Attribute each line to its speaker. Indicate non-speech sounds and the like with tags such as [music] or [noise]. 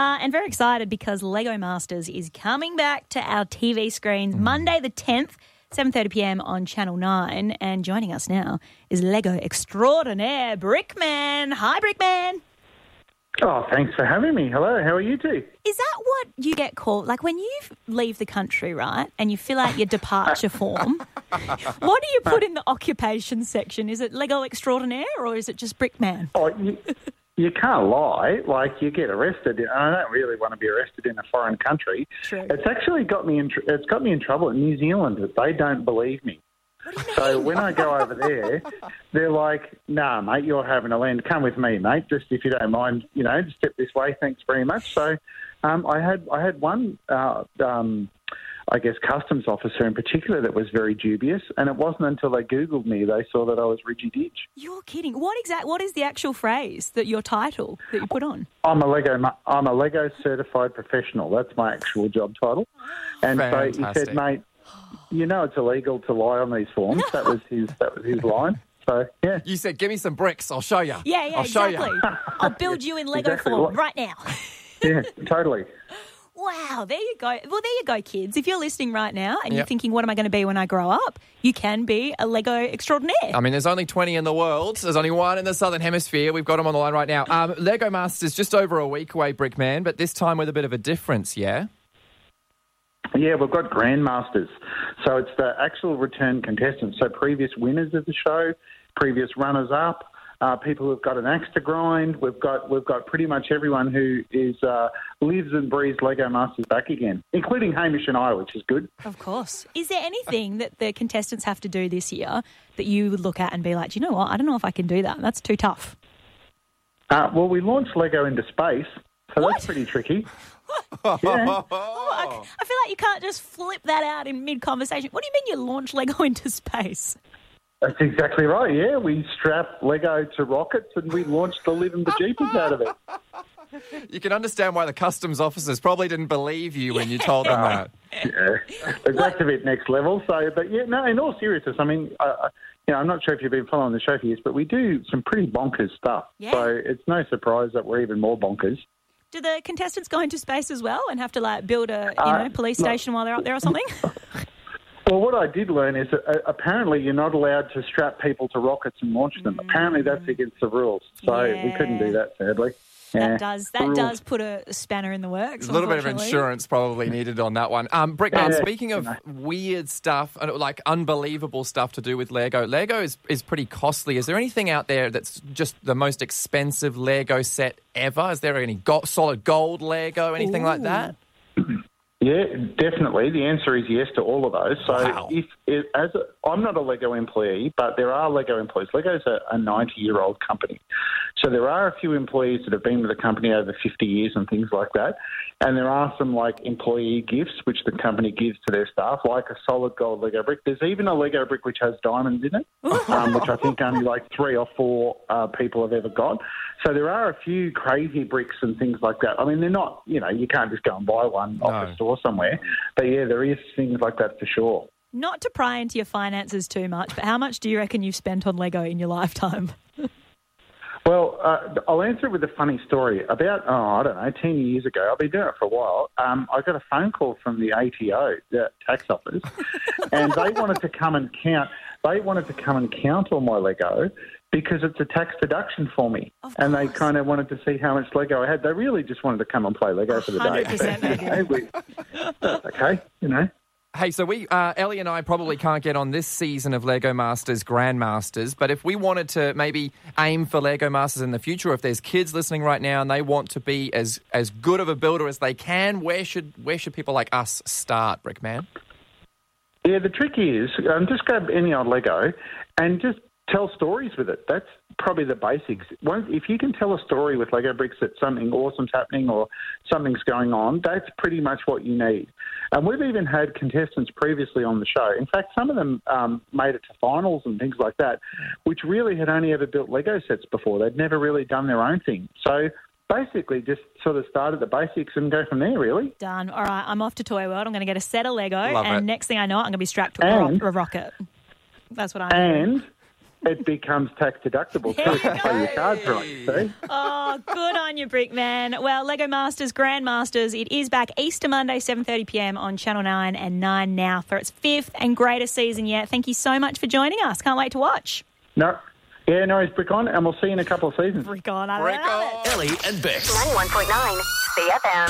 Speaker 1: Uh, and very excited because Lego Masters is coming back to our TV screens Monday the 10th, 7.30 p.m. on Channel 9. And joining us now is Lego extraordinaire Brickman. Hi, Brickman.
Speaker 2: Oh, thanks for having me. Hello, how are you two?
Speaker 1: Is that what you get called? Like when you leave the country, right, and you fill out your departure form, [laughs] what do you put in the occupation section? Is it Lego extraordinaire or is it just Brickman?
Speaker 2: Oh, you, you can't lie. Like you get arrested. And I don't really want to be arrested in a foreign country.
Speaker 1: True.
Speaker 2: It's actually got me in. tr- It's got me in trouble in New Zealand. They don't believe me. So when I go over there, [laughs] they're like, "Nah, mate, you're having a land. Come with me, mate. Just if you don't mind, you know, just step this way. Thanks very much." So, um, I had I had one, uh, um, I guess, customs officer in particular that was very dubious, and it wasn't until they googled me they saw that I was Reggie Ditch.
Speaker 1: You're kidding. What exact? What is the actual phrase that your title that you put on?
Speaker 2: I'm a Lego. I'm a Lego certified professional. That's my actual job title. And so he said, "Mate, you know it's illegal to lie on these forms." That was his. That was his line. So yeah,
Speaker 3: You said, give me some bricks. I'll show you.
Speaker 1: Yeah, yeah,
Speaker 3: I'll
Speaker 1: exactly.
Speaker 3: you.
Speaker 1: I'll build you in [laughs] Lego
Speaker 2: Exactly
Speaker 1: form right now.
Speaker 2: yeah, totally.
Speaker 1: Wow, there you go. Well, there you go, kids. If you're listening right now and you're
Speaker 3: Yep.
Speaker 1: thinking, what am I going to be when I grow up? You can be a Lego extraordinaire.
Speaker 3: I mean, there's only 20 in the world. There's only one in the Southern Hemisphere. We've got them on the line right now. Um, Lego Masters just over a week away, Brickman, but this time with a bit of a difference, yeah?
Speaker 2: Yeah, we've got grandmasters. So it's the actual return contestants. So previous winners of the show, previous runners up, uh, people who've got an axe to grind. We've got we've got pretty much everyone who is uh, lives and breathes Lego Masters back again, including Hamish and I, which is good.
Speaker 1: Of course. Is there anything that the contestants have to do this year that you would look at and be like, "Do you know what? I don't know if I can do that. That's too tough.
Speaker 2: Uh, well, we launched Lego into space, so
Speaker 1: What?
Speaker 2: that's pretty tricky. [laughs] yeah.
Speaker 1: Oh, I, I feel like you can't just flip that out in mid conversation. What do you mean you launch Lego [laughs] into space?
Speaker 2: That's exactly right. Yeah, we strapped Lego to rockets and we launched the living bejeepers out of it. [laughs]
Speaker 3: You can understand why the customs officers probably didn't believe you when you told them that. [laughs]
Speaker 2: Yeah, but that's a bit next level. So, but yeah, no. In all seriousness, I mean, uh, uh, you know, I'm not sure if you've been following the show for years, but we do some pretty bonkers stuff.
Speaker 1: Yeah.
Speaker 2: So it's no surprise that we're even more bonkers.
Speaker 1: Do the contestants go into space as well and have to like build a you
Speaker 2: Uh,
Speaker 1: know police
Speaker 2: no.
Speaker 1: station while they're up there or something? [laughs]
Speaker 2: Well, what I did learn is that uh, apparently you're not allowed to strap people to rockets and launch them. Apparently that's against the rules. So we couldn't do that, sadly. Yeah.
Speaker 1: That does that does put a spanner in the works.
Speaker 3: A little bit of insurance probably needed on that one. Um, Brickman,
Speaker 2: Yeah.
Speaker 3: speaking of weird stuff, uh, like unbelievable stuff to do with Lego, Lego is, is pretty costly. Is there anything out there that's just the most expensive Lego set ever? Is there any go- solid gold Lego, anything like that?
Speaker 2: Yeah, definitely. The answer is yes to all of those. So,
Speaker 3: Wow.
Speaker 2: if, if as a, I'm not a Lego employee, but there are Lego employees. Lego's a, a 90 year old company, so there are a few employees that have been with the company over 50 years and things like that. And there are some like employee gifts which the company gives to their staff, like a solid gold Lego brick. There's even a Lego brick which has diamonds in it, um, which I think only like three or four uh, people have ever got. So there are a few crazy bricks and things like that. I mean, they're not, you know, you can't just go and buy one off
Speaker 3: No.
Speaker 2: a store somewhere. But yeah, there is things like that for sure.
Speaker 1: Not to pry into your finances too much, but how much do you reckon you've spent on Lego in your lifetime? [laughs]
Speaker 2: Well, uh, I'll answer it with a funny story. About, oh, I don't know, 10 years ago, I've been doing it for a while, um, I got a phone call from the ATO, the tax office, [laughs] and they wanted to come and count, they wanted to come and count all my Lego because it's a tax deduction for me. And they kind of wanted to see how much Lego I had. They really just wanted to come and play Lego for the day.
Speaker 1: 100% they [laughs]
Speaker 2: You know, we- [laughs] okay, you know.
Speaker 3: Hey, so we, uh, Ellie and I probably can't get on this season of Lego Masters Grandmasters, but if we wanted to maybe aim for Lego Masters in the future, if there's kids listening right now and they want to be as as good of a builder as they can, where should where should people like us start, Brickman?
Speaker 2: Yeah, the trick is um, just grab any old Lego and just tell stories with it. That's probably the basics. Once, if you can tell a story with Lego bricks that something awesome's happening or something's going on, that's pretty much what you need. And we've even had contestants previously on the show. In fact, some of them um, made it to finals and things like that, which really had only ever built Lego sets before. They'd never really done their own thing. So basically, just sort of start at the basics and go from there, really.
Speaker 1: Done. All right, I'm off to Toy World. I'm going to get a set of Lego,
Speaker 3: Love
Speaker 1: and
Speaker 3: it.
Speaker 1: next thing I know, I'm going to be strapped to a,
Speaker 2: And-
Speaker 1: a rocket. That's what I'm doing.
Speaker 2: And it becomes tax deductible too if you play your cards right. See?
Speaker 1: Oh, good on you, Brickman. Well, Lego Masters Grandmasters, it is back Easter Monday, 7.30 p.m. on Channel 9 and 9Now for its fifth and greatest season yet. Thank you so much for joining us. Can't wait to watch.
Speaker 2: No, yeah, no, it's Brick on, and we'll see you in a couple of seasons.
Speaker 1: Brick on. I
Speaker 3: Brick
Speaker 1: love it.
Speaker 3: on.
Speaker 4: Ellie and Bex.
Speaker 5: 91.9 Sea FM.